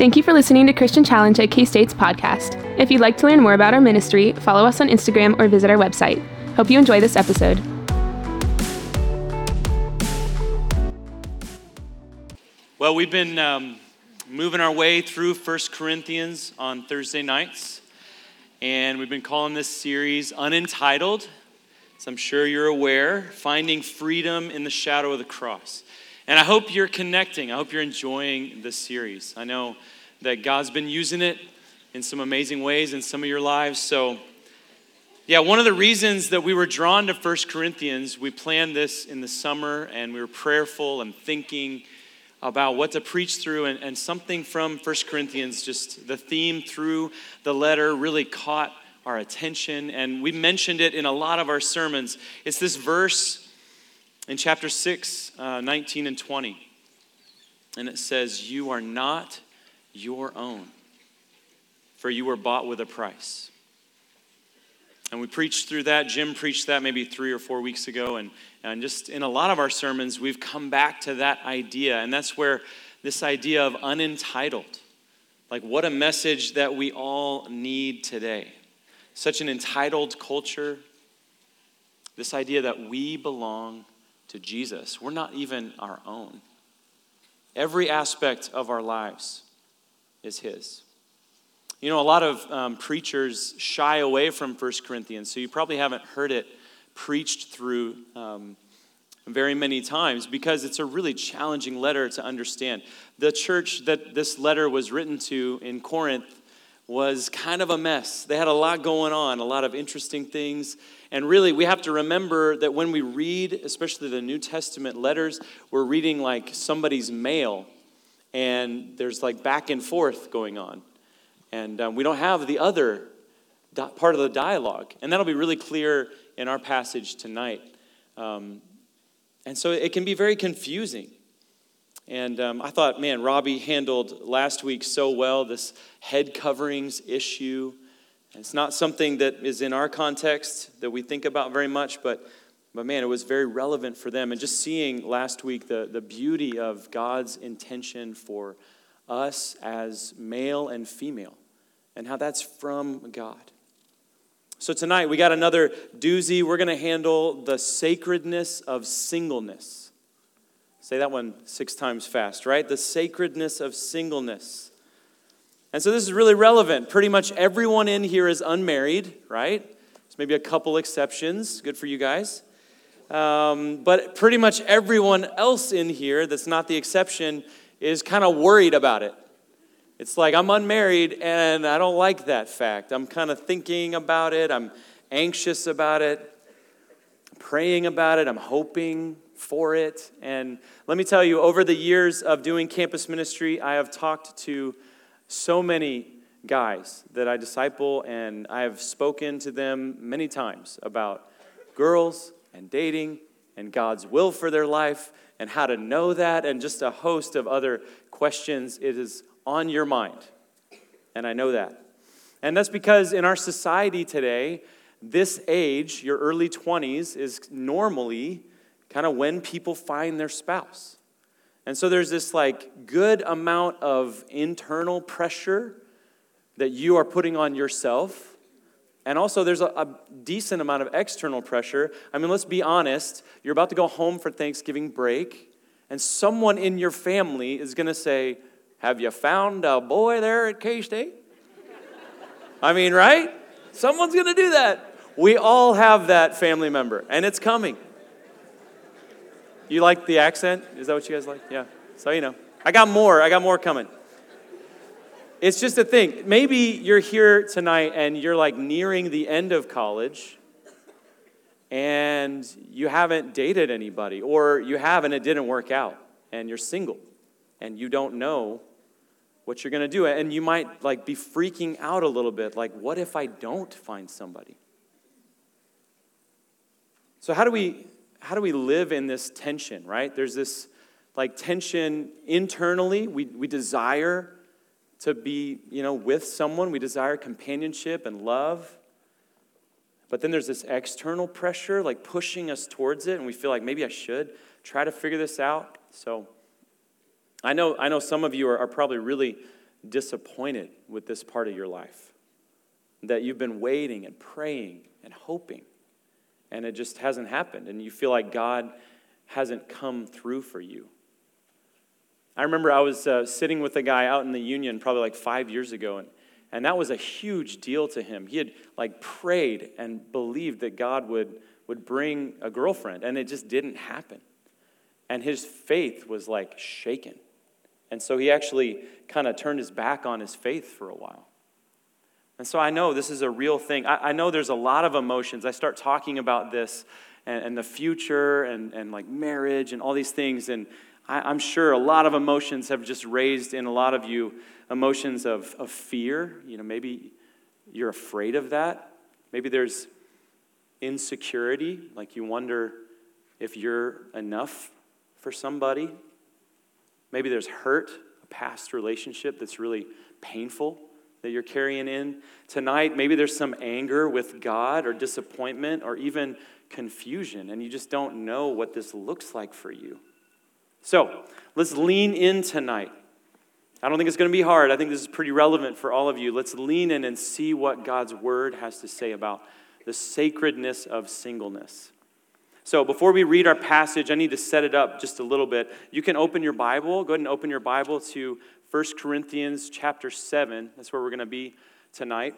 Thank you for listening to Christian Challenge at K State's podcast. If you'd like to learn more about our ministry, follow us on Instagram or visit our website. Hope you enjoy this episode. Well, we've been um, moving our way through First Corinthians on Thursday nights, and we've been calling this series Unentitled. As I'm sure you're aware, finding freedom in the shadow of the cross. And I hope you're connecting. I hope you're enjoying this series. I know that God's been using it in some amazing ways in some of your lives. So, yeah, one of the reasons that we were drawn to First Corinthians, we planned this in the summer and we were prayerful and thinking about what to preach through. And, and something from First Corinthians, just the theme through the letter, really caught our attention. And we mentioned it in a lot of our sermons. It's this verse in chapter 6, uh, 19 and 20. And it says, You are not your own, for you were bought with a price. And we preached through that. Jim preached that maybe three or four weeks ago. And, and just in a lot of our sermons, we've come back to that idea. And that's where this idea of unentitled, like what a message that we all need today. Such an entitled culture. This idea that we belong to Jesus. We're not even our own. Every aspect of our lives is His. You know, a lot of um, preachers shy away from 1 Corinthians, so you probably haven't heard it preached through um, very many times because it's a really challenging letter to understand. The church that this letter was written to in Corinth was kind of a mess. They had a lot going on, a lot of interesting things. And really, we have to remember that when we read, especially the New Testament letters, we're reading like somebody's mail, and there's like back and forth going on. And um, we don't have the other part of the dialogue. And that'll be really clear in our passage tonight. Um, and so it can be very confusing. And um, I thought, man, Robbie handled last week so well this head coverings issue. And it's not something that is in our context that we think about very much, but, but man, it was very relevant for them. And just seeing last week the, the beauty of God's intention for us as male and female and how that's from God. So tonight we got another doozy. We're going to handle the sacredness of singleness. Say that one six times fast, right? The sacredness of singleness. And so this is really relevant. Pretty much everyone in here is unmarried, right? There's maybe a couple exceptions. Good for you guys. Um, but pretty much everyone else in here that's not the exception is kind of worried about it. It's like I'm unmarried and I don't like that fact. I'm kind of thinking about it, I'm anxious about it, praying about it, I'm hoping for it. And let me tell you, over the years of doing campus ministry, I have talked to so many guys that I disciple, and I have spoken to them many times about girls and dating and God's will for their life and how to know that, and just a host of other questions. It is on your mind, and I know that. And that's because in our society today, this age, your early 20s, is normally kind of when people find their spouse. And so there's this like good amount of internal pressure that you are putting on yourself. And also, there's a, a, decent amount of external pressure. I mean, let's be honest. You're about to go home for Thanksgiving break, and someone in your family is going to say, Have you found a boy there at K State? I mean, right? Someone's going to do that. We all have that family member, and it's coming. You like the accent? Is that what you guys like? Yeah. So, you know, I got more. I got more coming. It's just a thing. Maybe you're here tonight and you're like nearing the end of college and you haven't dated anybody, or you have and it didn't work out, and you're single and you don't know what you're going to do. And you might like be freaking out a little bit like, what if I don't find somebody? So, how do we how do we live in this tension, right? There's this like tension internally. We, we desire to be, you know, with someone. We desire companionship and love. But then there's this external pressure, like pushing us towards it, and we feel like maybe I should try to figure this out. So I know, I know some of you are, are probably really disappointed with this part of your life, that you've been waiting and praying and hoping, and it just hasn't happened, and you feel like God hasn't come through for you. I remember I was uh, sitting with a guy out in the union probably like five years ago, and, and that was a huge deal to him. He had like prayed and believed that God would, would bring a girlfriend, and it just didn't happen. And his faith was like shaken. And so he actually kind of turned his back on his faith for a while. And so I know this is a real thing. I, I know there's a lot of emotions. I start talking about this and, and the future and, and like marriage and all these things, and I, I'm sure a lot of emotions have just raised in a lot of you emotions of, of fear. You know, maybe you're afraid of that. Maybe there's insecurity, like you wonder if you're enough for somebody. Maybe there's hurt, a past relationship that's really painful that you're carrying in tonight. Maybe there's some anger with God or disappointment or even confusion, and you just don't know what this looks like for you. So let's lean in tonight. I don't think it's going to be hard. I think this is pretty relevant for all of you. Let's lean in and see what God's word has to say about the sacredness of singleness. So before we read our passage, I need to set it up just a little bit. You can open your Bible. Go ahead and open your Bible to 1 Corinthians chapter 7. That's where we're going to be tonight.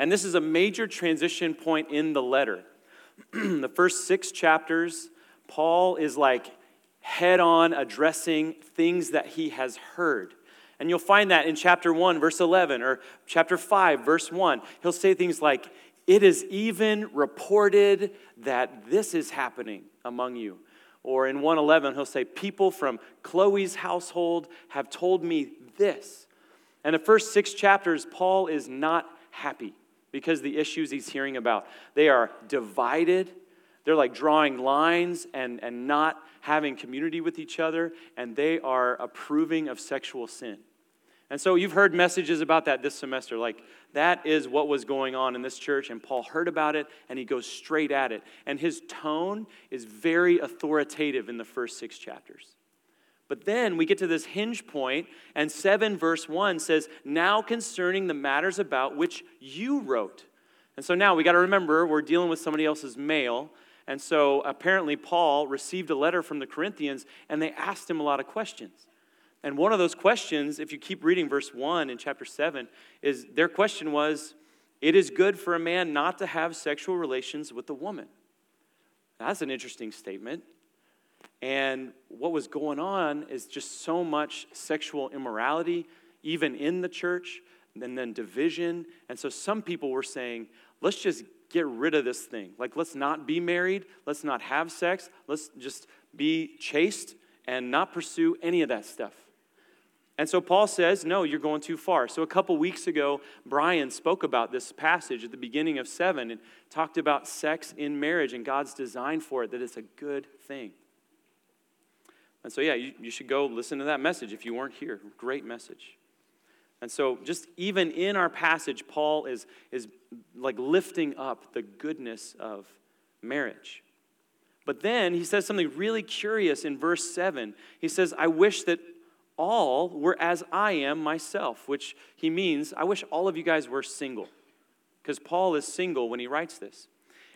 And this is a major transition point in the letter. the first six chapters, Paul is like head on addressing things that he has heard. And you'll find that in chapter 1, verse 11, or chapter 5, verse 1. He'll say things like, It is even reported that this is happening among you. Or in 111, he'll say, People from Chloe's household have told me this. And the first six chapters, Paul is not happy because the issues he's hearing about. They are divided, they're like drawing lines and, and not having community with each other, and they are approving of sexual sin. And so you've heard messages about that this semester. Like, that is what was going on in this church, and Paul heard about it, and he goes straight at it. And his tone is very authoritative in the first six chapters. But then we get to this hinge point, and 7 verse 1 says, Now concerning the matters about which you wrote. And so now we got to remember we're dealing with somebody else's mail. And so apparently, Paul received a letter from the Corinthians, and they asked him a lot of questions. And one of those questions, if you keep reading verse 1 in chapter 7, is their question was, It is good for a man not to have sexual relations with a woman. That's an interesting statement. And what was going on is just so much sexual immorality, even in the church, and then division. And so some people were saying, let's just get rid of this thing. Like, let's not be married, let's not have sex, let's just be chaste and not pursue any of that stuff. And so Paul says, No, you're going too far. So a couple weeks ago, Brian spoke about this passage at the beginning of 7 and talked about sex in marriage and God's design for it, that it's a good thing. And so, yeah, you, you should go listen to that message if you weren't here. Great message. And so, just even in our passage, Paul is, is like lifting up the goodness of marriage. But then he says something really curious in verse 7. He says, I wish that all were as I am myself, which he means, I wish all of you guys were single. Because Paul is single when he writes this.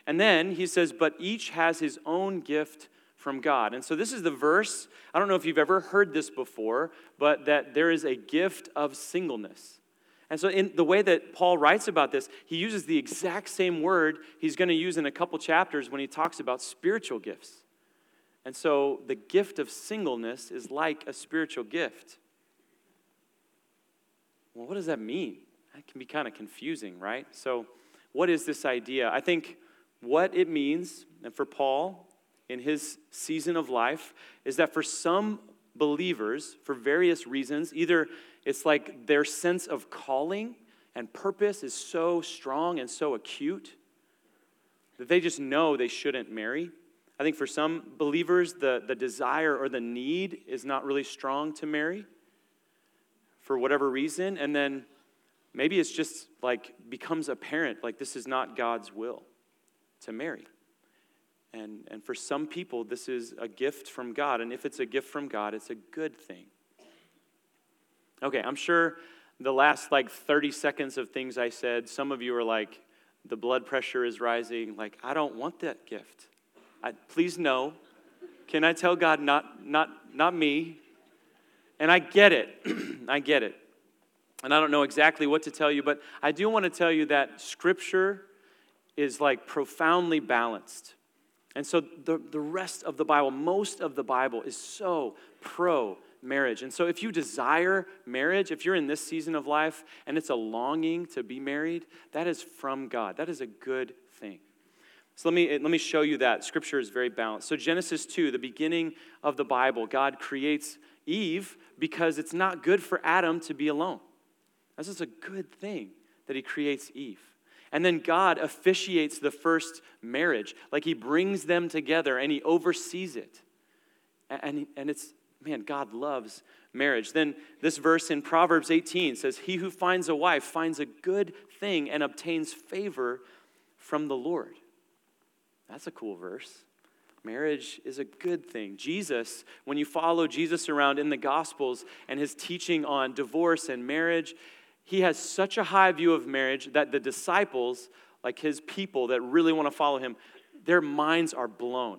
And then he says, But each has his own gift from God. And so this is the verse. I don't know if you've ever heard this before, but that there is a gift of singleness. And so, in the way that Paul writes about this, he uses the exact same word he's going to use in a couple chapters when he talks about spiritual gifts. And so the gift of singleness is like a spiritual gift. Well, what does that mean? That can be kind of confusing, right? So, what is this idea? I think what it means, and for Paul in his season of life, is that for some believers, for various reasons, either it's like their sense of calling and purpose is so strong and so acute that they just know they shouldn't marry I think for some believers, the, the desire or the need is not really strong to marry for whatever reason. And then maybe it's just like becomes apparent like this is not God's will to marry. And, and for some people, this is a gift from God. And if it's a gift from God, it's a good thing. Okay, I'm sure the last like 30 seconds of things I said, some of you are like, the blood pressure is rising. Like, I don't want that gift. I, please no. Can I tell God, not, not, not me? And I get it. I get it. And I don't know exactly what to tell you, but I do want to tell you that Scripture is like profoundly balanced. And so the, the rest of the Bible, most of the Bible, is so pro marriage. And so if you desire marriage, if you're in this season of life and it's a longing to be married, that is from God. That is a good thing. So let me, let me show you that. Scripture is very balanced. So, Genesis 2, the beginning of the Bible, God creates Eve because it's not good for Adam to be alone. This is a good thing that he creates Eve. And then God officiates the first marriage, like he brings them together and he oversees it. And, and it's, man, God loves marriage. Then this verse in Proverbs 18 says, He who finds a wife finds a good thing and obtains favor from the Lord. That's a cool verse. Marriage is a good thing. Jesus, when you follow Jesus around in the Gospels and his teaching on divorce and marriage, he has such a high view of marriage that the disciples, like his people that really want to follow him, their minds are blown.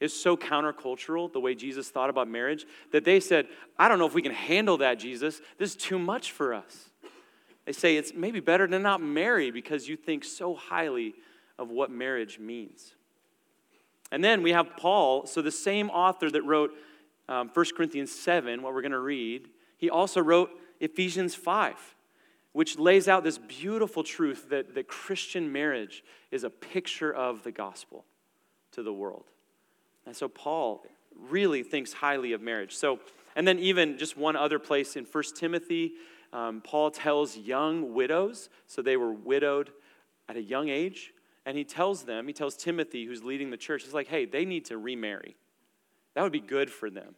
It's so countercultural, the way Jesus thought about marriage, that they said, I don't know if we can handle that, Jesus. This is too much for us. They say it's maybe better to not marry because you think so highly of what marriage means. And then we have Paul, so the same author that wrote um, 1 Corinthians 7, what we're going to read, he also wrote Ephesians 5 which lays out this beautiful truth that, that Christian marriage is a picture of the gospel to the world. And so Paul really thinks highly of marriage. So, and then even just one other place in 1 Timothy, um, Paul tells young widows, so they were widowed at a young age, and he tells them, he tells Timothy, who's leading the church, he's like, hey, they need to remarry. That would be good for them.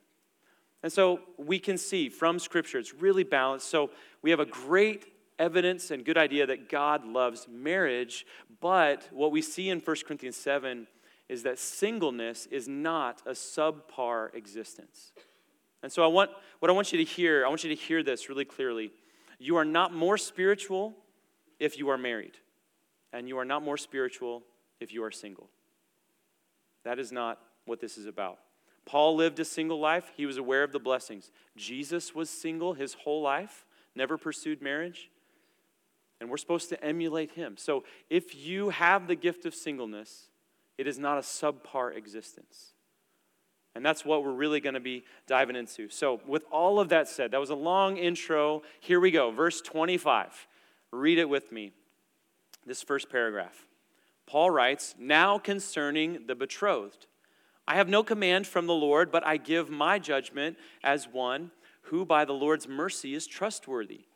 And so we can see from Scripture, it's really balanced. So we have a great evidence and good idea that God loves marriage, but what we see in 1 Corinthians 7 is that singleness is not a subpar existence. And so I want what I want you to hear, I want you to hear this really clearly. You are not more spiritual if you are married, and you are not more spiritual if you are single. That is not what this is about. Paul lived a single life. He was aware of the blessings. Jesus was single his whole life, never pursued marriage. And we're supposed to emulate him. So if you have the gift of singleness, it is not a subpar existence. And that's what we're really going to be diving into. So, with all of that said, that was a long intro. Here we go. Verse 25. Read it with me. This first paragraph. Paul writes, Now concerning the betrothed, I have no command from the Lord, but I give my judgment as one who by the Lord's mercy is trustworthy.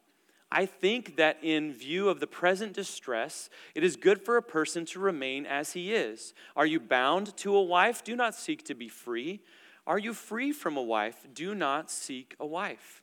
I think that in view of the present distress, it is good for a person to remain as he is. Are you bound to a wife? Do not seek to be free. Are you free from a wife? Do not seek a wife.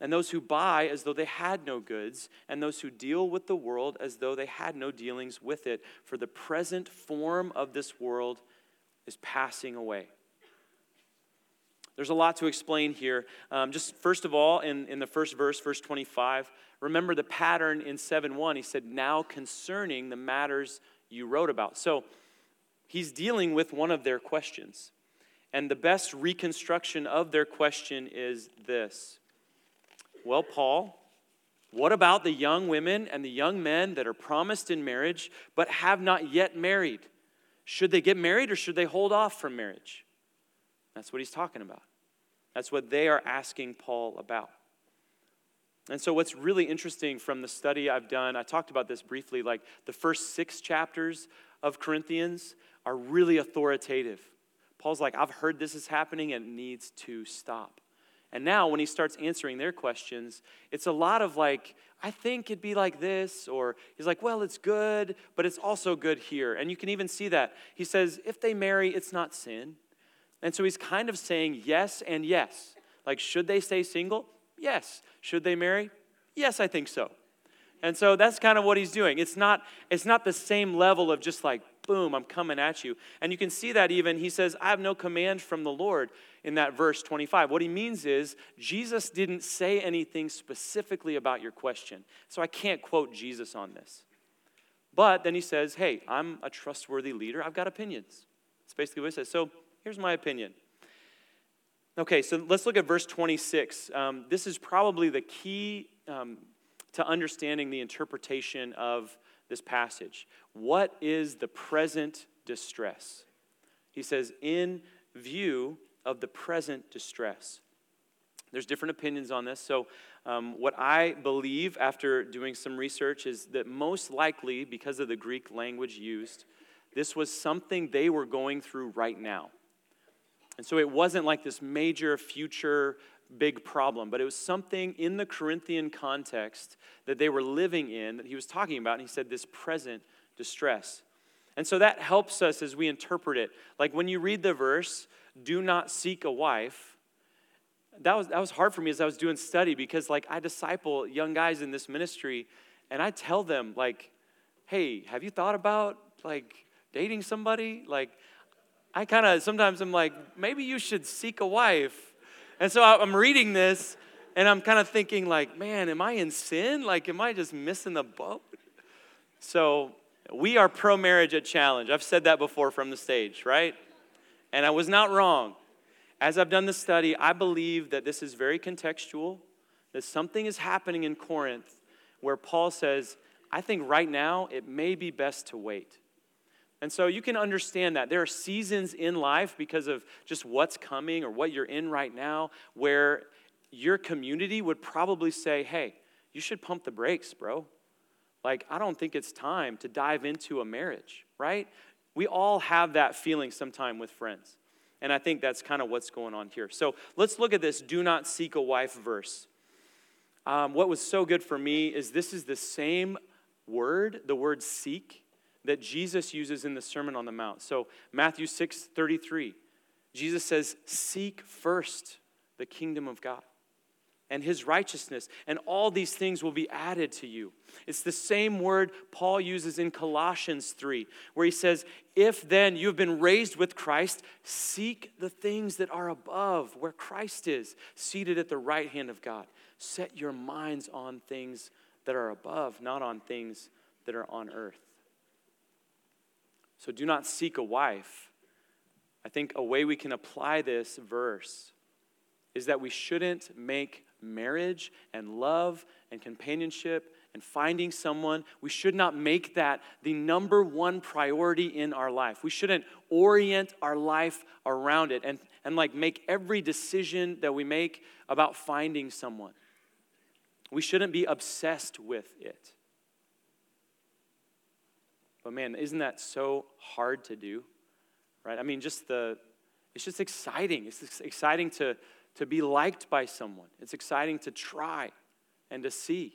and those who buy as though they had no goods, and those who deal with the world as though they had no dealings with it. For the present form of this world is passing away. There's a lot to explain here. Um, just first of all, in, in the first verse, verse 25, remember the pattern in 7 1. He said, Now concerning the matters you wrote about. So he's dealing with one of their questions. And the best reconstruction of their question is this Well, Paul, what about the young women and the young men that are promised in marriage but have not yet married? Should they get married or should they hold off from marriage? That's what he's talking about. That's what they are asking Paul about. And so, what's really interesting from the study I've done, I talked about this briefly, like the first six chapters of Corinthians are really authoritative. Paul's like, I've heard this is happening and it needs to stop. And now, when he starts answering their questions, it's a lot of like, I think it'd be like this, or he's like, well, it's good, but it's also good here. And you can even see that. He says, if they marry, it's not sin. And so he's kind of saying yes and yes. Like, should they stay single? Yes. Should they marry? Yes, I think so. And so that's kind of what he's doing. It's not, it's not the same level of just like, boom, I'm coming at you. And you can see that even, he says, I have no command from the Lord in that verse 25. What he means is, Jesus didn't say anything specifically about your question. So I can't quote Jesus on this. But then he says, hey, I'm a trustworthy leader. I've got opinions. That's basically what he says. So here's my opinion. Okay, so let's look at verse 26. Um, this is probably the key um, to understanding the interpretation of this passage. What is the present distress? He says, in view of the present distress. There's different opinions on this. So, um, what I believe after doing some research is that most likely, because of the Greek language used, this was something they were going through right now. And so it wasn't like this major future big problem, but it was something in the Corinthian context that they were living in that he was talking about. And he said, this present distress. And so that helps us as we interpret it. Like when you read the verse, do not seek a wife, that was, that was hard for me as I was doing study because like I disciple young guys in this ministry and I tell them like, hey, have you thought about like dating somebody? Like I kind of sometimes I'm like, maybe you should seek a wife and so I'm reading this and I'm kind of thinking, like, man, am I in sin? Like, am I just missing the boat? So we are pro marriage at Challenge. I've said that before from the stage, right? And I was not wrong. As I've done the study, I believe that this is very contextual, that something is happening in Corinth where Paul says, I think right now it may be best to wait. And so you can understand that. There are seasons in life because of just what's coming or what you're in right now where your community would probably say, hey, you should pump the brakes, bro. Like, I don't think it's time to dive into a marriage, right? We all have that feeling sometime with friends. And I think that's kind of what's going on here. So let's look at this do not seek a wife verse. Um, what was so good for me is this is the same word, the word seek, that Jesus uses in the Sermon on the Mount. So, Matthew 6 33, Jesus says, Seek first the kingdom of God and his righteousness, and all these things will be added to you. It's the same word Paul uses in Colossians 3, where he says, If then you have been raised with Christ, seek the things that are above, where Christ is, seated at the right hand of God. Set your minds on things that are above, not on things that are on earth. So do not seek a wife. I think a way we can apply this verse is that we shouldn't make marriage and love and companionship and finding someone, we should not make that the number one priority in our life. We shouldn't orient our life around it and, and like make every decision that we make about finding someone. We shouldn't be obsessed with it. But man, isn't that so hard to do? Right? I mean, just the, it's just exciting. It's exciting to, to be liked by someone, it's exciting to try and to see.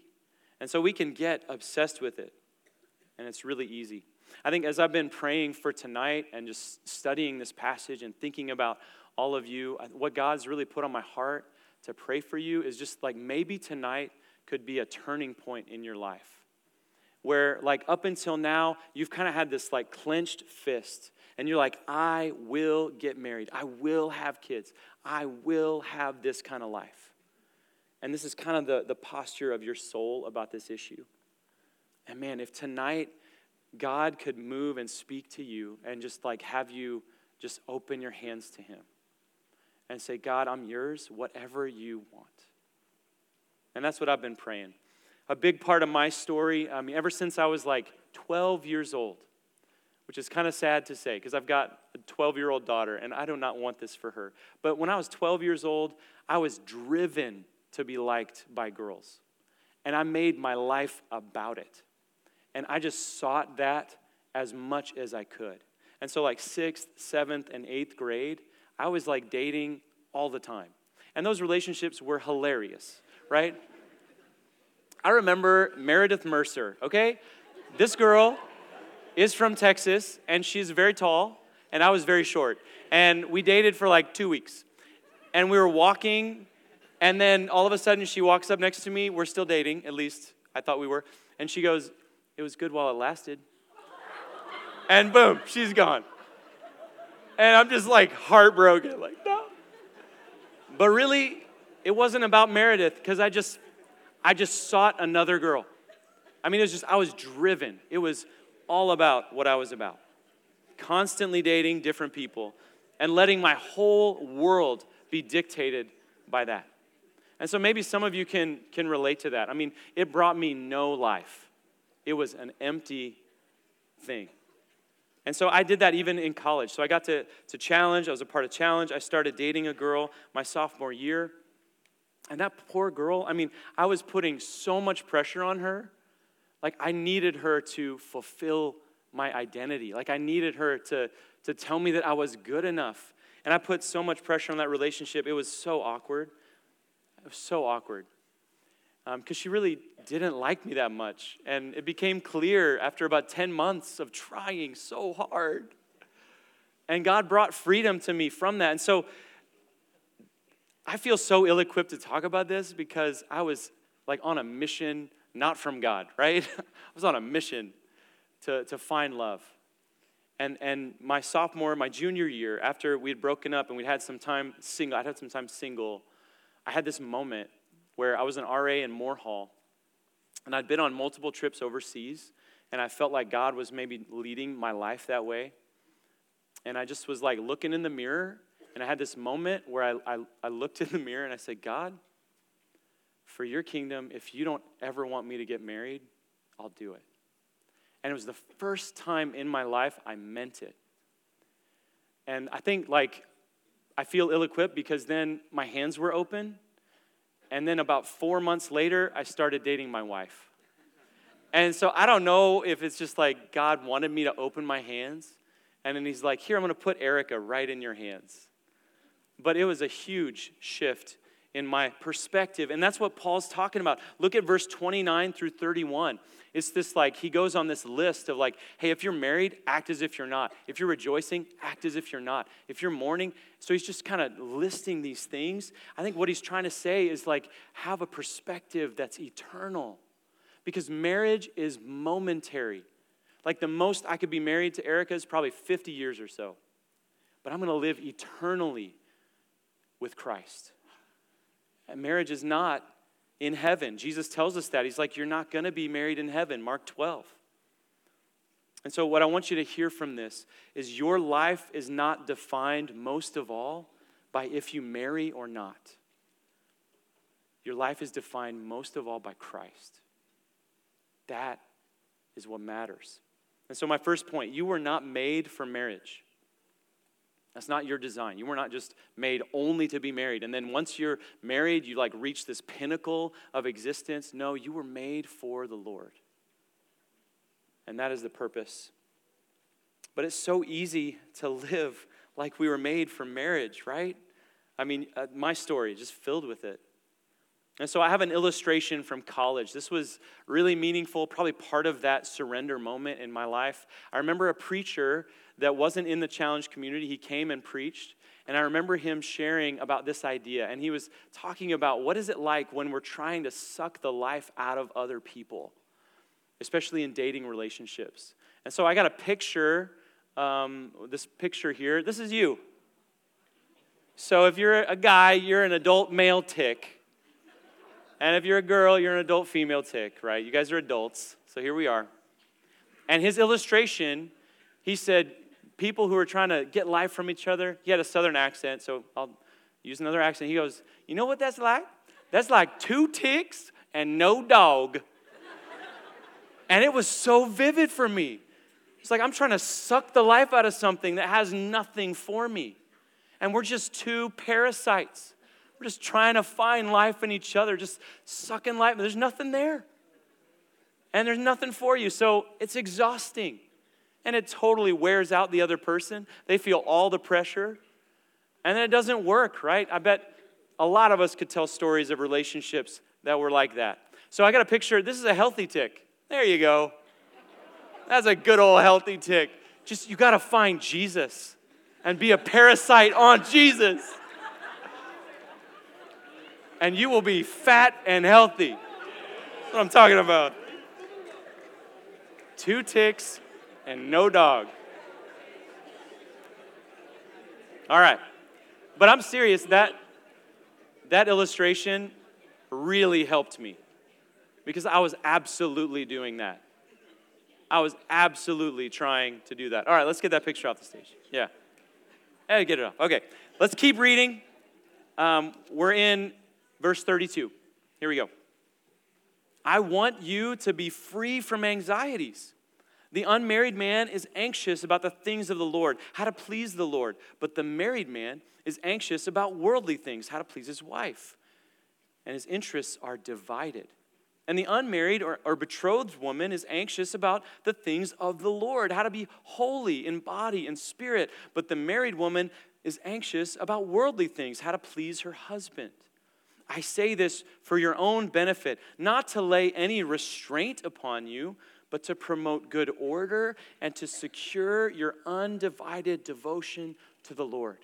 And so we can get obsessed with it, and it's really easy. I think as I've been praying for tonight and just studying this passage and thinking about all of you, what God's really put on my heart to pray for you is just like maybe tonight could be a turning point in your life where like up until now you've kind of had this like clenched fist and you're like i will get married. I will have kids. I will have this kind of life. And this is kind of the, the posture of your soul about this issue. And man if tonight god could move and speak to you and just like have you just open your hands to him and say god i'm yours whatever you want. And that's what i've been praying a big part of my story. I mean, ever since I was like 12 years old, which is kind of sad to say because I've got a 12 year old daughter and I do not want this for her. But when I was 12 years old, I was driven to be liked by girls. And I made my life about it. And I just sought that as much as I could. And so, like sixth, seventh, and eighth grade, I was like dating all the time. And those relationships were hilarious, right? I remember Meredith Mercer, okay? This girl is from Texas, and she's very tall, and I was very short. And we dated for like two weeks. And we were walking, and then all of a sudden she walks up next to me. We're still dating, at least I thought we were. And she goes, It was good while it lasted. And boom, she's gone. And I'm just like heartbroken, like, no. But really, it wasn't about Meredith because I just, I just sought another girl. I mean, it was just, I was driven. It was all about what I was about. Constantly dating different people and letting my whole world be dictated by that. And so maybe some of you can, can relate to that. I mean, it brought me no life, it was an empty thing. And so I did that even in college. So I got to, to challenge. I was a part of challenge. I started dating a girl my sophomore year. And that poor girl, I mean, I was putting so much pressure on her. Like I needed her to fulfill my identity. Like I needed her to, to tell me that I was good enough. And I put so much pressure on that relationship. It was so awkward. It was so awkward. Because um, she really didn't like me that much. And it became clear after about 10 months of trying so hard. And God brought freedom to me from that. And so I feel so ill equipped to talk about this because I was like on a mission, not from God, right? I was on a mission to, to find love. And, and my sophomore, my junior year, after we had broken up and we'd had some time single, I'd had some time single, I had this moment where I was an RA in Moore Hall and I'd been on multiple trips overseas, and I felt like God was maybe leading my life that way. And I just was like looking in the mirror, and I had this moment where I, I, I looked in the mirror and I said, God, for your kingdom, if you don't ever want me to get married, I'll do it. And it was the first time in my life I meant it. And I think, like, I feel ill equipped because then my hands were open and then about four months later, I started dating my wife. And so I don't know if it's just like God wanted me to open my hands. And then he's like, Here, I'm going to put Erica right in your hands. But it was a huge shift in my perspective. And that's what Paul's talking about. Look at verse 29 through 31. It's this like, he goes on this list of like, hey, if you're married, act as if you're not. If you're rejoicing, act as if you're not. If you're mourning, so he's just kind of listing these things. I think what he's trying to say is like, have a perspective that's eternal. Because marriage is momentary. Like the most I could be married to Erica is probably 50 years or so. But I'm going to live eternally with Christ. And marriage is not in heaven. Jesus tells us that. He's like, You're not going to be married in heaven, Mark 12. And so, what I want you to hear from this is your life is not defined most of all by if you marry or not. Your life is defined most of all by Christ. That is what matters. And so, my first point you were not made for marriage. That's not your design. You were not just made only to be married. And then once you're married, you like reach this pinnacle of existence. No, you were made for the Lord. And that is the purpose. But it's so easy to live like we were made for marriage, right? I mean, uh, my story is just filled with it. And so I have an illustration from college. This was really meaningful, probably part of that surrender moment in my life. I remember a preacher that wasn't in the challenge community. He came and preached. And I remember him sharing about this idea. And he was talking about what is it like when we're trying to suck the life out of other people, especially in dating relationships. And so I got a picture, um, this picture here. This is you. So if you're a guy, you're an adult male tick. And if you're a girl, you're an adult female tick, right? You guys are adults. So here we are. And his illustration, he said, people who are trying to get life from each other. He had a southern accent, so I'll use another accent. He goes, You know what that's like? That's like two ticks and no dog. and it was so vivid for me. It's like I'm trying to suck the life out of something that has nothing for me. And we're just two parasites. We're just trying to find life in each other, just sucking life. There's nothing there. And there's nothing for you. So it's exhausting and it totally wears out the other person. They feel all the pressure, and then it doesn't work, right? I bet a lot of us could tell stories of relationships that were like that. So I got a picture. This is a healthy tick. There you go. That's a good old healthy tick. Just you got to find Jesus and be a parasite on Jesus. And you will be fat and healthy. That's what I'm talking about. Two ticks and no dog. All right. But I'm serious, that, that illustration really helped me because I was absolutely doing that. I was absolutely trying to do that. All right, let's get that picture off the stage. Yeah. Hey, get it off. Okay, let's keep reading. Um, we're in verse 32. Here we go. I want you to be free from anxieties. The unmarried man is anxious about the things of the Lord, how to please the Lord. But the married man is anxious about worldly things, how to please his wife. And his interests are divided. And the unmarried or, or, betrothed woman is anxious about the things of the Lord, how to be holy in body and spirit. But the married woman is anxious about worldly things, how to please her husband. I say this for your own benefit, not to lay any restraint upon you, but to promote good order and to secure your undivided devotion to the Lord.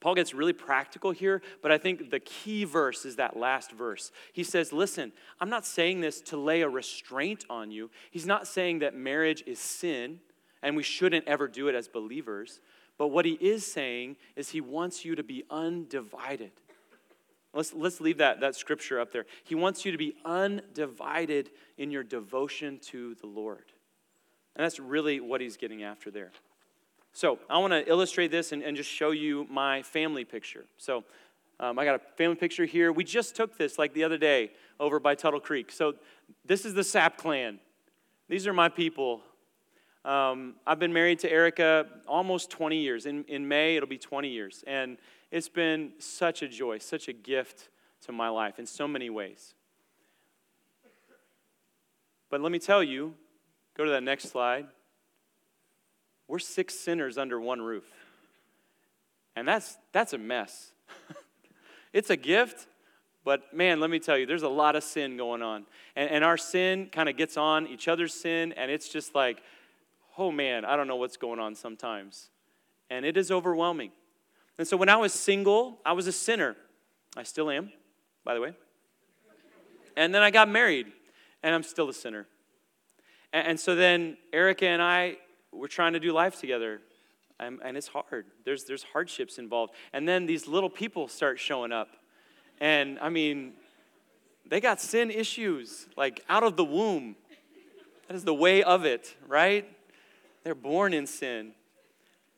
Paul gets really practical here, but I think the key verse is that last verse. He says, Listen, I'm not saying this to lay a restraint on you. He's not saying that marriage is sin and we shouldn't ever do it as believers. But what he is saying is he wants you to be undivided. Let's, let's leave that, that scripture up there. He wants you to be undivided in your devotion to the Lord. And that's really what he's getting after there. So I want to illustrate this and, and just show you my family picture. So um, I got a family picture here. We just took this like the other day over by Tuttle Creek. So this is the Sapp clan. These are my people. Um, I've been married to Erica almost 20 years. In, in May, it'll be 20 years. And it's been such a joy, such a gift to my life in so many ways. But let me tell you, go to that next slide. We're six sinners under one roof. And that's, that's a mess. it's a gift, but man, let me tell you, there's a lot of sin going on. And, and our sin kind of gets on each other's sin, and it's just like, oh man, I don't know what's going on sometimes. And it is overwhelming. And so when I was single, I was a sinner. I still am, by the way. And then I got married, and I'm still a sinner. And, and so then Erica and I we're trying to do life together. and it's hard. There's, there's hardships involved. And then these little people start showing up. And I mean, they got sin issues, like out of the womb. That is the way of it, right? They're born in sin.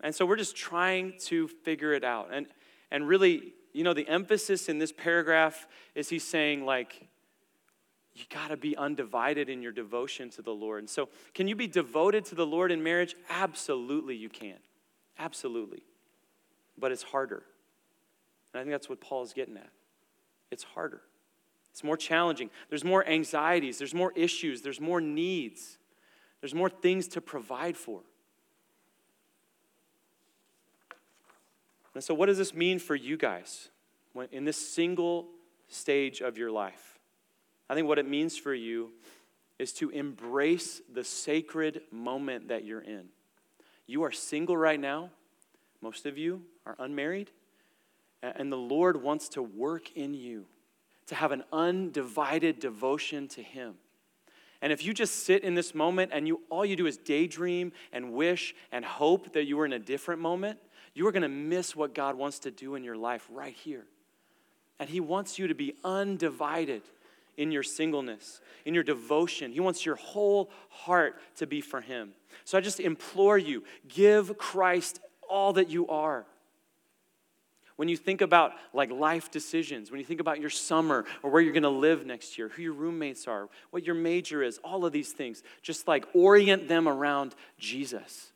And so we're just trying to figure it out. And, and really, you know, the emphasis in this paragraph is he's saying, like, you got to be undivided in your devotion to the Lord. And so, can you be devoted to the Lord in marriage? Absolutely, you can. Absolutely. But it's harder. And I think that's what Paul's getting at. It's harder, it's more challenging. There's more anxieties, there's more issues, there's more needs, there's more things to provide for. And so, what does this mean for you guys in this single stage of your life? I think what it means for you is to embrace the sacred moment that you're in. You are single right now, most of you are unmarried, and the Lord wants to work in you to have an undivided devotion to Him. And if you just sit in this moment and you all you do is daydream and wish and hope that you were in a different moment, you are going to miss what God wants to do in your life right here. And He wants you to be undivided in your singleness, in your devotion. He wants your whole heart to be for Him. So I just implore you give Christ all that you are. When you think about like life decisions, when you think about your summer or where you're going to live next year, who your roommates are, what your major is, all of these things, just like orient them around Jesus.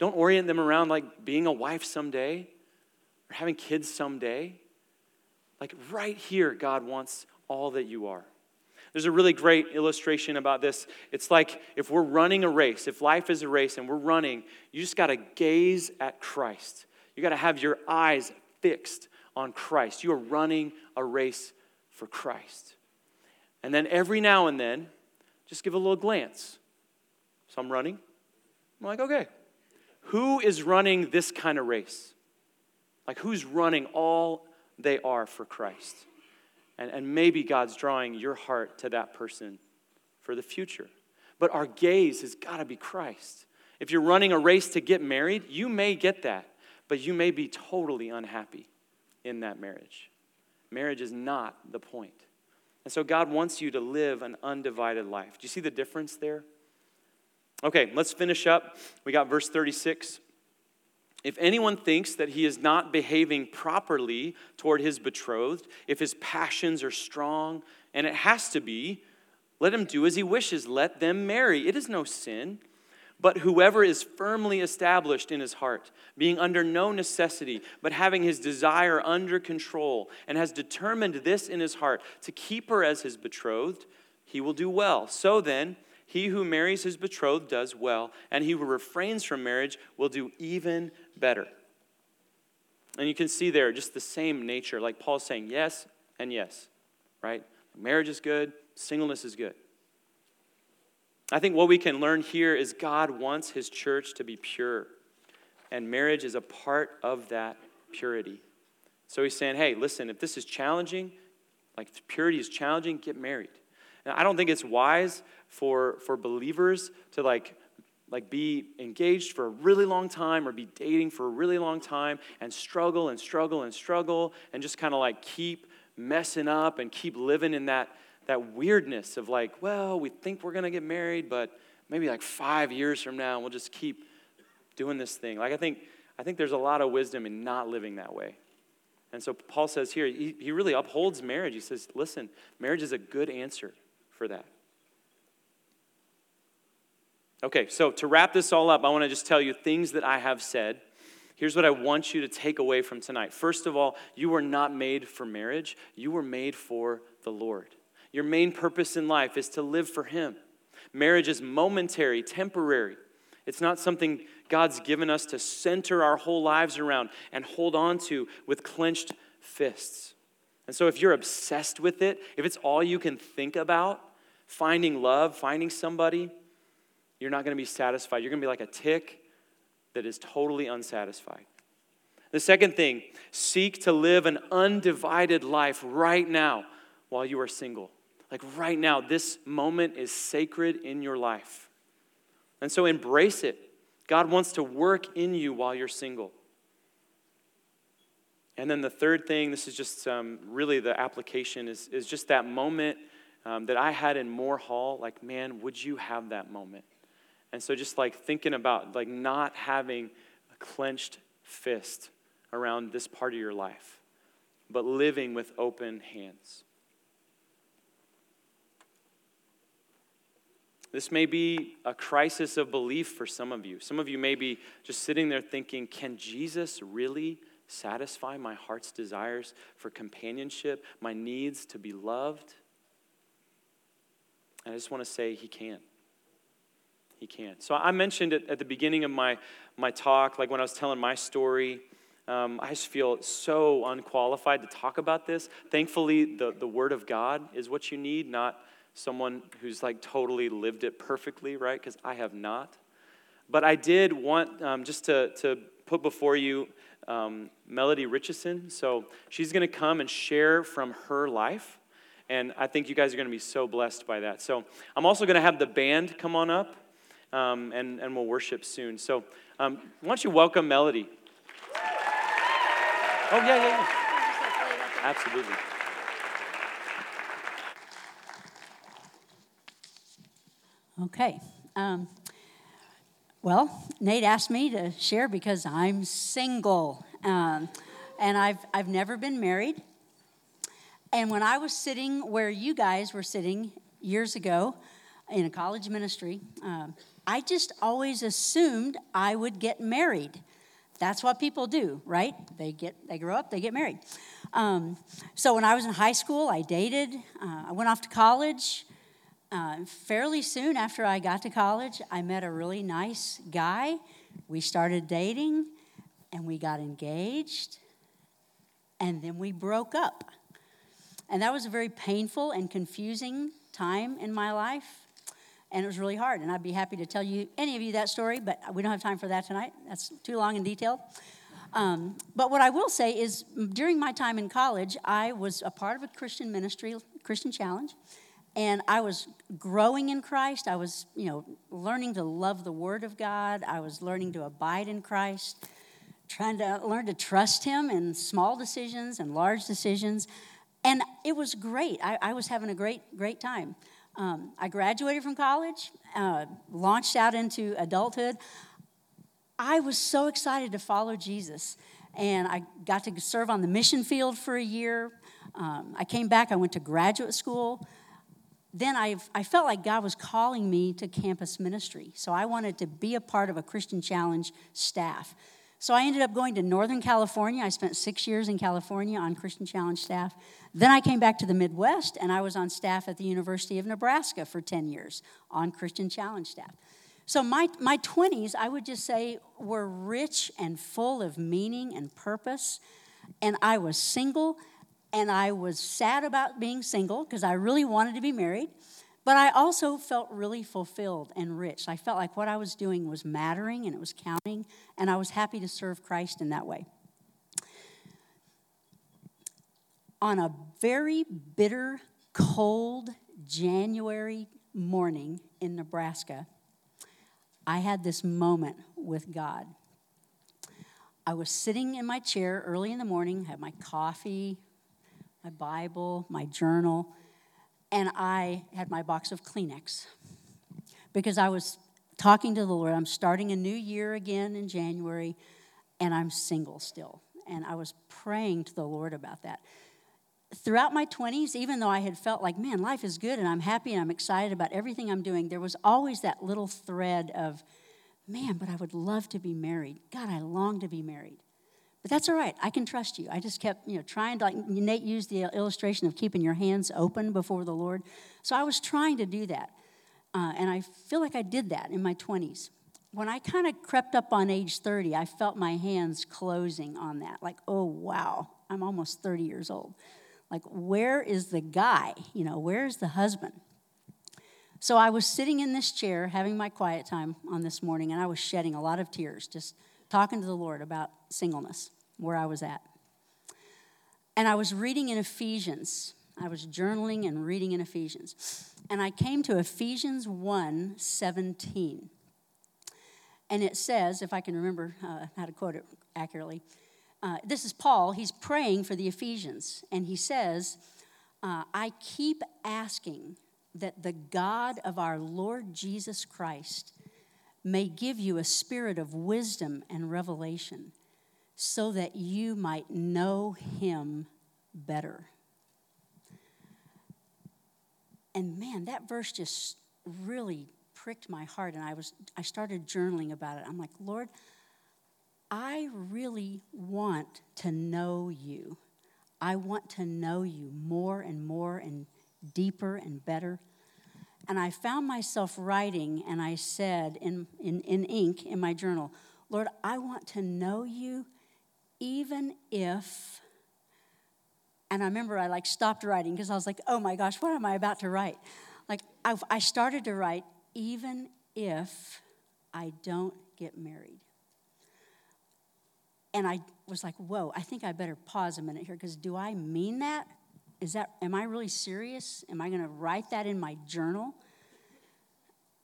Don't orient them around like being a wife someday or having kids someday. Like right here, God wants all that you are. There's a really great illustration about this. It's like if we're running a race, if life is a race and we're running, you just got to gaze at Christ. You got to have your eyes fixed on Christ. You are running a race for Christ. And then every now and then, just give a little glance. So I'm running. I'm like, okay, who is running this kind of race? Like, who's running all they are for Christ? And, and maybe God's drawing your heart to that person for the future. But our gaze has got to be Christ. If you're running a race to get married, you may get that, but you may be totally unhappy in that marriage. Marriage is not the point. And so God wants you to live an undivided life. Do you see the difference there? Okay, let's finish up. We got verse 36. If anyone thinks that he is not behaving properly toward his betrothed, if his passions are strong, and it has to be, let him do as he wishes. Let them marry. It is no sin. But whoever is firmly established in his heart, being under no necessity, but having his desire under control, and has determined this in his heart to keep her as his betrothed, he will do well. So then, he who marries his betrothed does well, and he who refrains from marriage will do even better. And you can see there just the same nature, like Paul's saying yes and yes, right? Marriage is good, singleness is good. I think what we can learn here is God wants his church to be pure, and marriage is a part of that purity. So he's saying, hey, listen, if this is challenging, like purity is challenging, get married. Now, I don't think it's wise for, for believers to like, like be engaged for a really long time or be dating for a really long time and struggle and struggle and struggle and just kind of like keep messing up and keep living in that, that weirdness of like, well, we think we're going to get married, but maybe like five years from now, we'll just keep doing this thing. Like, I think, I think there's a lot of wisdom in not living that way. And so Paul says here, he, he really upholds marriage. He says, listen, marriage is a good answer for that. Okay, so to wrap this all up, I want to just tell you things that I have said. Here's what I want you to take away from tonight. First of all, you were not made for marriage, you were made for the Lord. Your main purpose in life is to live for Him. Marriage is momentary, temporary. It's not something God's given us to center our whole lives around and hold on to with clenched fists. And so, if you're obsessed with it, if it's all you can think about, finding love, finding somebody, you're not going to be satisfied. You're going to be like a tick that is totally unsatisfied. The second thing, seek to live an undivided life right now while you are single. Like right now, this moment is sacred in your life. And so embrace it. God wants to work in you while you're single. And then the third thing, this is just um, really the application, is, is just that moment um, that I had in Moore Hall. Like, man, would you have that moment? And so just like thinking about like not having a clenched fist around this part of your life, but living with open hands. This may be a crisis of belief for some of you. Some of you may be just sitting there thinking, can Jesus really satisfy my heart's desires for companionship, my needs to be loved? And I just want to say, He can. He can. So I mentioned it at the beginning of my, my talk, like when I was telling my story. Um, I just feel so unqualified to talk about this. Thankfully, the, the Word of God is what you need, not someone who's like totally lived it perfectly, right? Because I have not. But I did want um, just to, to put before you um, Melody Richardson. So she's going to come and share from her life. And I think you guys are going to be so blessed by that. So I'm also going to have the band come on up um, and, and we'll worship soon. So um, why don't you welcome Melody? Oh, yeah, yeah, yeah. Absolutely. Okay. Um, well, Nate asked me to share because I'm single. Um, and I've, I've never been married. And when I was sitting where you guys were sitting years ago in a college ministry, um, I just always assumed I would get married. That's what people do, right? They get they grow up, they get married. Um, so when I was in high school, I dated. Uh, I went off to college. Uh, fairly soon after I got to college, I met a really nice guy. We started dating, and we got engaged. and then we broke up. And that was a very painful and confusing time in my life. And it was really hard. And I'd be happy to tell you, any of you, that story, but we don't have time for that tonight. That's too long and detailed. Um, but what I will say is, during my time in college, I was a part of a Christian ministry, Christian Challenge, and I was growing in Christ. I was, you know, learning to love the Word of God. I was learning to abide in Christ, trying to learn to trust Him in small decisions and large decisions. And it was great. I, I was having a great, great time. Um, I graduated from college, uh, launched out into adulthood. I was so excited to follow Jesus. And I got to serve on the mission field for a year. Um, I came back, I went to graduate school. Then I, I felt like God was calling me to campus ministry. So I wanted to be a part of a Christian Challenge staff. So I ended up going to Northern California. I spent six years in California on Christian Challenge staff. Then I came back to the Midwest and I was on staff at the University of Nebraska for 10 years on Christian Challenge staff. So my, my 20s, I would just say, were rich and full of meaning and purpose. And I was single, and I was sad about being single because I really wanted to be married. But I also felt really fulfilled and rich. I felt like what I was doing was mattering and it was counting, and I was happy to serve Christ in that way. On a very bitter, cold January morning in Nebraska, I had this moment with God. I was sitting in my chair early in the morning, had my coffee, my Bible, my journal, and I had my box of Kleenex because I was talking to the Lord. I'm starting a new year again in January, and I'm single still. And I was praying to the Lord about that throughout my 20s, even though I had felt like, man, life is good and I'm happy and I'm excited about everything I'm doing, there was always that little thread of, man, but I would love to be married. God, I long to be married. But that's all right. I can trust you. I just kept, you know, trying to, like Nate used the illustration of keeping your hands open before the Lord. So I was trying to do that. Uh, and I feel like I did that in my 20s. When I kind of crept up on age 30, I felt my hands closing on that. Like, oh, wow, I'm almost 30 years old. Like, where is the guy? You know, where's the husband? So I was sitting in this chair having my quiet time on this morning, and I was shedding a lot of tears, just talking to the Lord about singleness, where I was at. And I was reading in Ephesians. I was journaling and reading in Ephesians. And I came to Ephesians 1 17. And it says, if I can remember uh, how to quote it accurately, uh, this is Paul, he's praying for the Ephesians, and he says, uh, I keep asking that the God of our Lord Jesus Christ may give you a spirit of wisdom and revelation so that you might know him better. And man, that verse just really pricked my heart and I was I started journaling about it. I'm like, Lord, I really want to know you. I want to know you more and more and deeper and better. And I found myself writing, and I said in, in, in ink in my journal, Lord, I want to know you even if. And I remember I like stopped writing because I was like, oh my gosh, what am I about to write? Like, I, I started to write, even if I don't get married. And I was like, whoa, I think I better pause a minute here because do I mean that? Is that, am I really serious? Am I going to write that in my journal?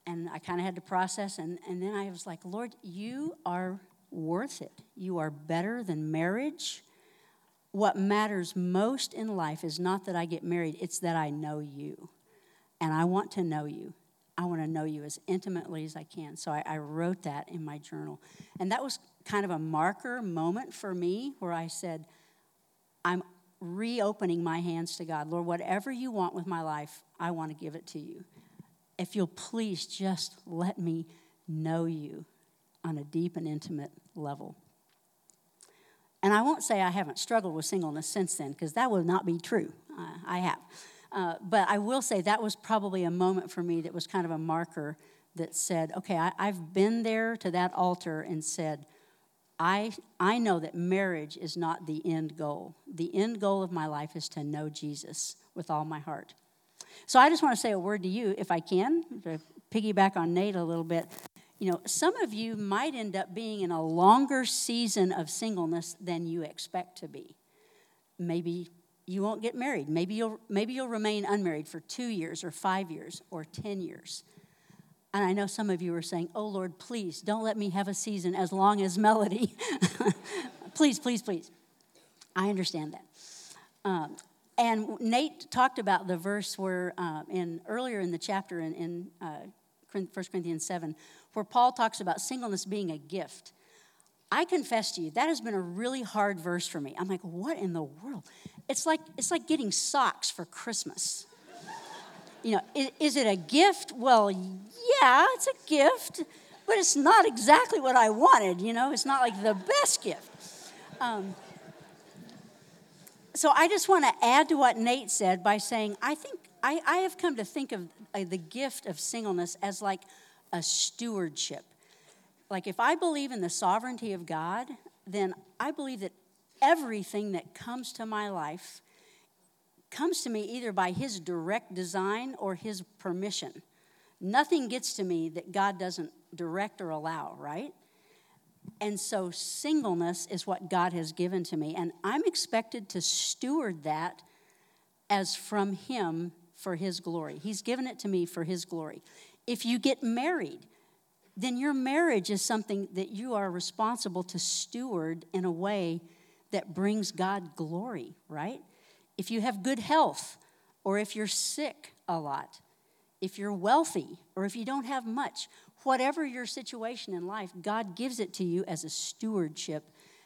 And I kind of had to process. And, and then I was like, Lord, you are worth it. You are better than marriage. What matters most in life is not that I get married, it's that I know you. And I want to know you. I want to know you as intimately as I can. So I, I wrote that in my journal. And that was kind of a marker moment for me where I said, I'm reopening my hands to God. Lord, whatever you want with my life, I want to give it to you. If you'll please just let me know you on a deep and intimate level. And I won't say I haven't struggled with singleness since then, because that would not be true. Uh, I have. Uh, but I will say that was probably a moment for me that was kind of a marker that said, okay, I, I've been there to that altar and said, I, I know that marriage is not the end goal. The end goal of my life is to know Jesus with all my heart. So I just want to say a word to you, if I can, to piggyback on Nate a little bit. You know, some of you might end up being in a longer season of singleness than you expect to be. Maybe you won't get married. Maybe you'll, maybe you'll remain unmarried for two years or five years or 10 years. And I know some of you are saying, Oh Lord, please don't let me have a season as long as Melody. please, please, please. I understand that. Um, and Nate talked about the verse where, uh, in earlier in the chapter in, in uh, 1 Corinthians 7, where Paul talks about singleness being a gift. I confess to you, that has been a really hard verse for me. I'm like, what in the world? It's like, it's like getting socks for Christmas. You know, is, is it a gift? Well, yeah, it's a gift, but it's not exactly what I wanted, you know? It's not like the best gift. Um, so I just want to add to what Nate said by saying, I think I, I have come to think of uh, the gift of singleness as like a stewardship. Like, if I believe in the sovereignty of God, then I believe that everything that comes to my life comes to me either by His direct design or His permission. Nothing gets to me that God doesn't direct or allow, right? And so, singleness is what God has given to me, and I'm expected to steward that as from Him for His glory. He's given it to me for His glory. If you get married, then your marriage is something that you are responsible to steward in a way that brings God glory, right? If you have good health, or if you're sick a lot, if you're wealthy, or if you don't have much, whatever your situation in life, God gives it to you as a stewardship,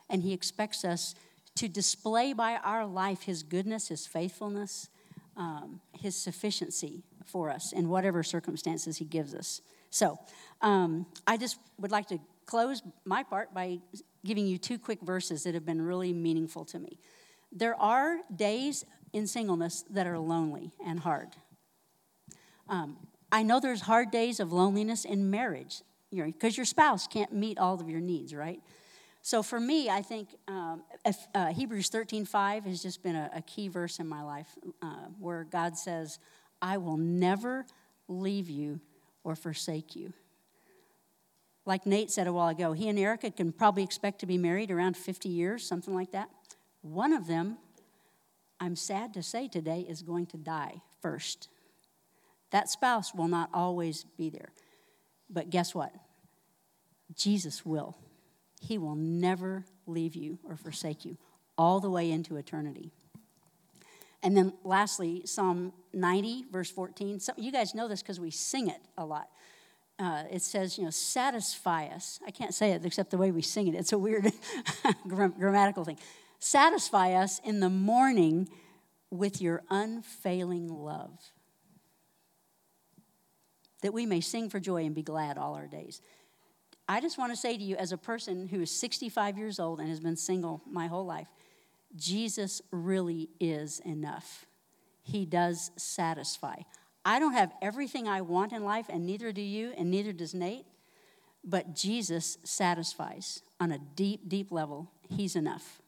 and He expects us to display by our life His goodness, His faithfulness, um, His sufficiency for us in whatever circumstances He gives us. So, um, I just would like to close my part by giving you two quick verses that have been really meaningful to me. There are days in singleness that are lonely and hard. Um, I know there's hard days of loneliness in marriage, you know, because your spouse can't meet all of your needs, right? So for me, I think um, if, uh, Hebrews 13:5 has just been a, a, key verse in my life, uh, where God says, "I will never leave you or forsake you." Like Nate said a while ago, he and Erica can probably expect to be married around 50 years, something like that. One of them, I'm sad to say today, is going to die first. That spouse will not always be there. But guess what? Jesus will. He will never leave you or forsake you all the way into eternity. And then lastly, Psalm 90, verse 14. So you guys know this because we sing it a lot. Uh, it says, you know, satisfy us. I can't say it except the way we sing it. It's a weird grammatical thing. Satisfy us in the morning with your unfailing love, that we may sing for joy and be glad all our days. I just want to say to you, as a person who is 65 years old and has been single my whole life, Jesus really is enough. He does satisfy. I don't have everything I want in life, and neither do you, and neither does Nate, but Jesus satisfies on a deep, deep level. He's enough.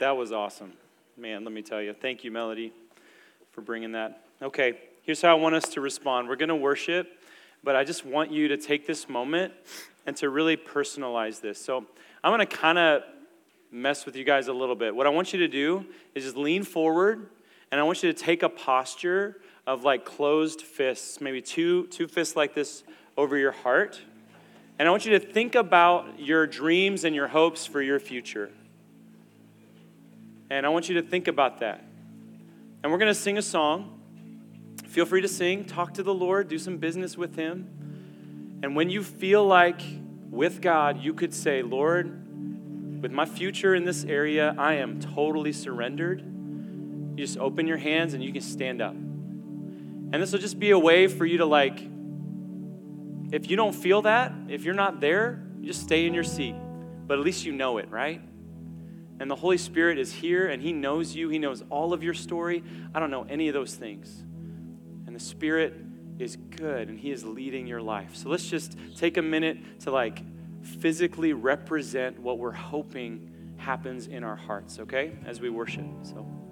That was awesome. Man, let me tell you. Thank you, Melody, for bringing that. Okay, here's how I want us to respond. We're going to worship, but I just want you to take this moment and to really personalize this. So I'm going to kind of mess with you guys a little bit. What I want you to do is just lean forward, and I want you to take a posture of like closed fists, maybe two, two fists like this over your heart. And I want you to think about your dreams and your hopes for your future. And I want you to think about that. And we're going to sing a song. Feel free to sing, talk to the Lord, do some business with Him. And when you feel like with God, you could say, Lord, with my future in this area, I am totally surrendered. You just open your hands and you can stand up. And this will just be a way for you to, like, if you don't feel that, if you're not there, just stay in your seat. But at least you know it, right? And the Holy Spirit is here and He knows you, He knows all of your story. I don't know any of those things. And the Spirit is good and He is leading your life. So let's just take a minute to like physically represent what we're hoping happens in our hearts, okay, as we worship. So.